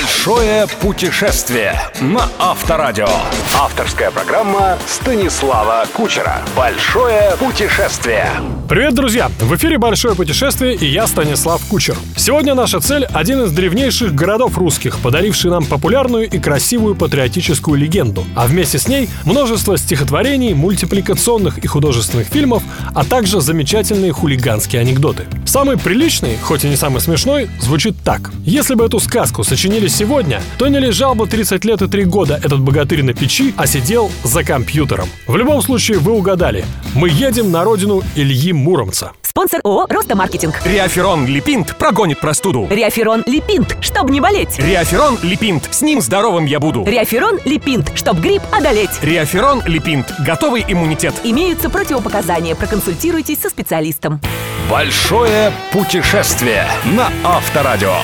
Большое путешествие на Авторадио. Авторская программа Станислава Кучера. Большое путешествие. Привет, друзья! В эфире «Большое путешествие» и я, Станислав Кучер. Сегодня наша цель – один из древнейших городов русских, подаривший нам популярную и красивую патриотическую легенду, а вместе с ней множество стихотворений, мультипликационных и художественных фильмов, а также замечательные хулиганские анекдоты. Самый приличный, хоть и не самый смешной, звучит так. Если бы эту сказку сочинили сегодня, то не лежал бы 30 лет и 3 года этот богатырь на печи, а сидел за компьютером. В любом случае, вы угадали. Мы едем на родину Ильи Муромца. Спонсор ООО «Роста Маркетинг». Реаферон Липинт прогонит простуду. Реаферон Липинт, чтобы не болеть. Реаферон Липинт, с ним здоровым я буду. Реаферон Липинт, чтоб грипп одолеть. Реаферон Липинт, готовый иммунитет. Имеются противопоказания. Проконсультируйтесь со специалистом. Большое путешествие на Авторадио.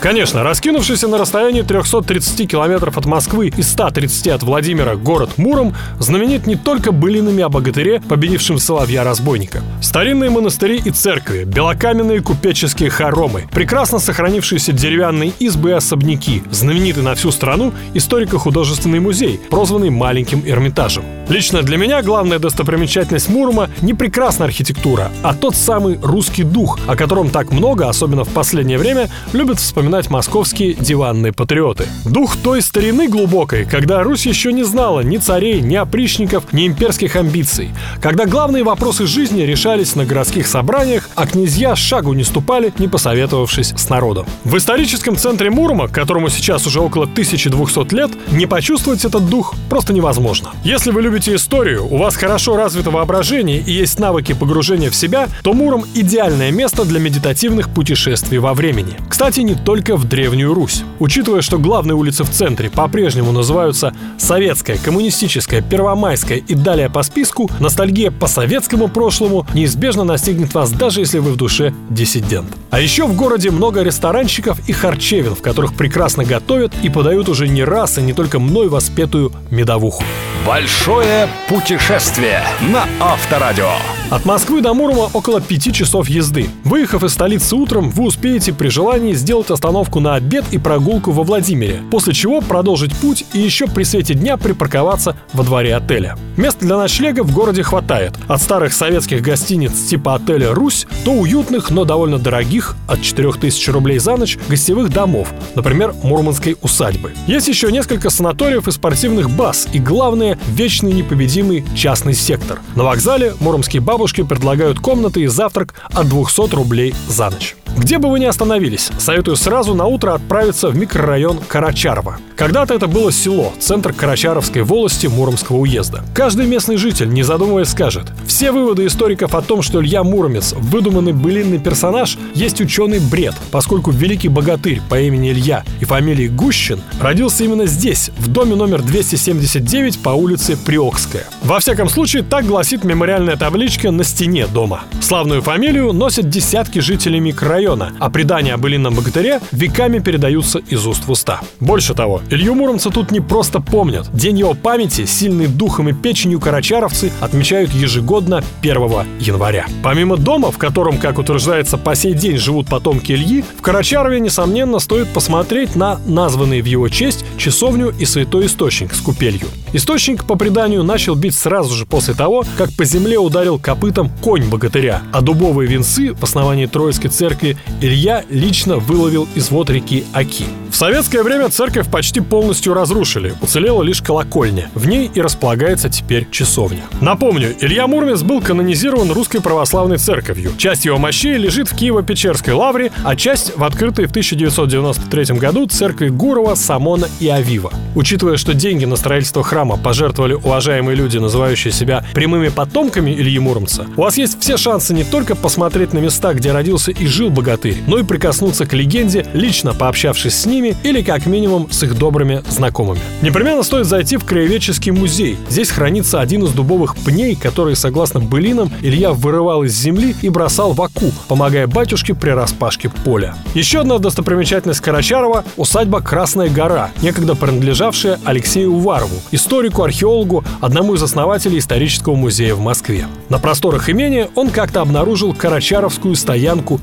Конечно, раскинувшийся на расстоянии 330 километров от Москвы и 130 от Владимира город Муром знаменит не только былинами о богатыре, победившем соловья-разбойника. Старинные монастыри и церкви, белокаменные купеческие хоромы, прекрасно сохранившиеся деревянные избы и особняки, знаменитый на всю страну историко-художественный музей, прозванный Маленьким Эрмитажем. Лично для меня главная достопримечательность Мурома не прекрасная архитектура, а тот самый русский дух, о котором так много, особенно в последнее время, любят вспоминать московские диванные патриоты. Дух той старины глубокой, когда Русь еще не знала ни царей, ни опричников, ни имперских амбиций, когда главные вопросы жизни решались на городских собраниях, а князья шагу не ступали, не посоветовавшись с народом. В историческом центре Мурома, которому сейчас уже около 1200 лет, не почувствовать этот дух просто невозможно. Если вы любите историю, у вас хорошо развито воображение и есть навыки погружения в себя, то Муром – идеальное место для медитативных путешествий во времени. Кстати, не только в Древнюю Русь. Учитывая, что главные улицы в центре по-прежнему называются Советская, Коммунистическая, Первомайская и далее по списку, ностальгия по советскому прошлому неизбежно настигнет вас, даже если вы в душе диссидент. А еще в городе много ресторанчиков и харчевин, в которых прекрасно готовят и подают уже не раз и не только мной воспетую медовуху. Большое путешествие на Авторадио. От Москвы до Мурома около пяти часов езды. Выехав из столицы утром, вы успеете при желании сделать остановку на обед и прогулку во Владимире, после чего продолжить путь и еще при свете дня припарковаться во дворе отеля. Мест для ночлега в городе хватает. От старых советских гостиниц типа отеля «Русь» до уютных, но довольно дорогих, от 4000 рублей за ночь, гостевых домов, например, Мурманской усадьбы. Есть еще несколько санаториев и спортивных баз, и главное, вечный непобедимый частный сектор. На вокзале муромские бабушки предлагают комнаты и завтрак от 200 рублей за ночь. Где бы вы ни остановились, советую сразу на утро отправиться в микрорайон Карачарова. Когда-то это было село, центр Карачаровской волости Муромского уезда. Каждый местный житель, не задумываясь, скажет, все выводы историков о том, что Илья Муромец – выдуманный былинный персонаж, есть ученый бред, поскольку великий богатырь по имени Илья и фамилии Гущин родился именно здесь, в доме номер 279 по улице Приокская. Во всяком случае, так гласит мемориальная табличка на стене дома. Славную фамилию носят десятки жителей микрорайона, района, а предания о былинном богатыре веками передаются из уст в уста. Больше того, Илью Муромца тут не просто помнят. День его памяти, сильный духом и печенью карачаровцы отмечают ежегодно 1 января. Помимо дома, в котором, как утверждается, по сей день живут потомки Ильи, в Карачарове, несомненно, стоит посмотреть на названные в его честь часовню и святой источник с купелью. Источник, по преданию, начал бить сразу же после того, как по земле ударил копытом конь богатыря, а дубовые венцы в основании Троицкой церкви Илья лично выловил из вод реки Аки. В советское время церковь почти полностью разрушили, уцелела лишь колокольня. В ней и располагается теперь часовня. Напомню, Илья Мурмец был канонизирован Русской Православной Церковью. Часть его мощей лежит в Киево-Печерской лавре, а часть в открытой в 1993 году церкви Гурова, Самона и Авива. Учитывая, что деньги на строительство храма пожертвовали уважаемые люди, называющие себя прямыми потомками Ильи Муромца, у вас есть все шансы не только посмотреть на места, где родился и жил богатырь, но и прикоснуться к легенде, лично пообщавшись с ними или как минимум с их добрыми знакомыми. Непременно стоит зайти в краеведческий музей. Здесь хранится один из дубовых пней, которые, согласно былинам, Илья вырывал из земли и бросал в аку, помогая батюшке при распашке поля. Еще одна достопримечательность Карачарова – усадьба Красная гора, некогда принадлежавшая Алексею Уварову, историку, археологу, одному из основателей исторического музея в Москве. На просторах имения он как-то обнаружил Карачаровскую стоянку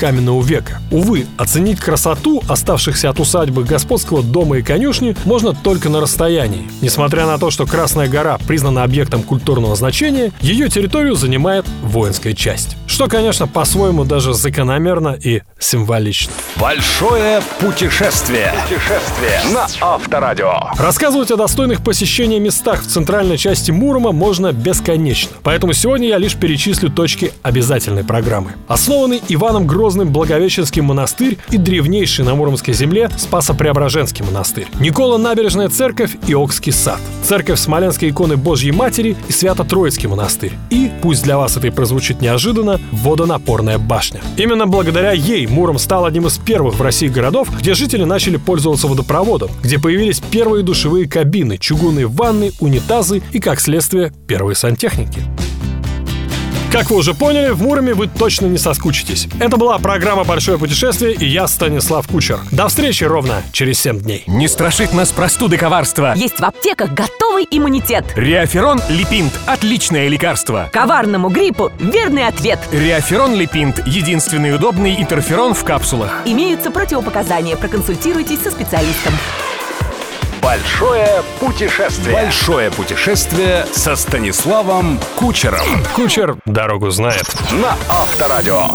древнекаменного века. Увы, оценить красоту оставшихся от усадьбы господского дома и конюшни можно только на расстоянии. Несмотря на то, что Красная гора признана объектом культурного значения, ее территорию занимает воинская часть. Что, конечно, по-своему даже закономерно и символично. Большое путешествие. Путешествие на Авторадио. Рассказывать о достойных посещения местах в центральной части Мурома можно бесконечно. Поэтому сегодня я лишь перечислю точки обязательной программы. Основанный Иваном Грозным Благовещенский монастырь и древнейший на Муромской земле Спасо-Преображенский монастырь. Никола Набережная церковь и Окский сад. Церковь Смоленской иконы Божьей Матери и Свято-Троицкий монастырь. И, пусть для вас это и прозвучит неожиданно, водонапорная башня. Именно благодаря ей Муром стал одним из первых в России городов, где жители начали пользоваться водопроводом, где появились первые душевые кабины, чугунные ванны, унитазы и, как следствие, первые сантехники. Как вы уже поняли, в Муроме вы точно не соскучитесь. Это была программа «Большое путешествие» и я, Станислав Кучер. До встречи ровно через 7 дней. Не страшит нас простуды коварства. Есть в аптеках готовый иммунитет. Реаферон Липинт – отличное лекарство. Коварному гриппу верный ответ. Реаферон Липинт – единственный удобный интерферон в капсулах. Имеются противопоказания. Проконсультируйтесь со специалистом. Большое путешествие. Большое путешествие со Станиславом Кучером Кучер дорогу знает. на Авторадио.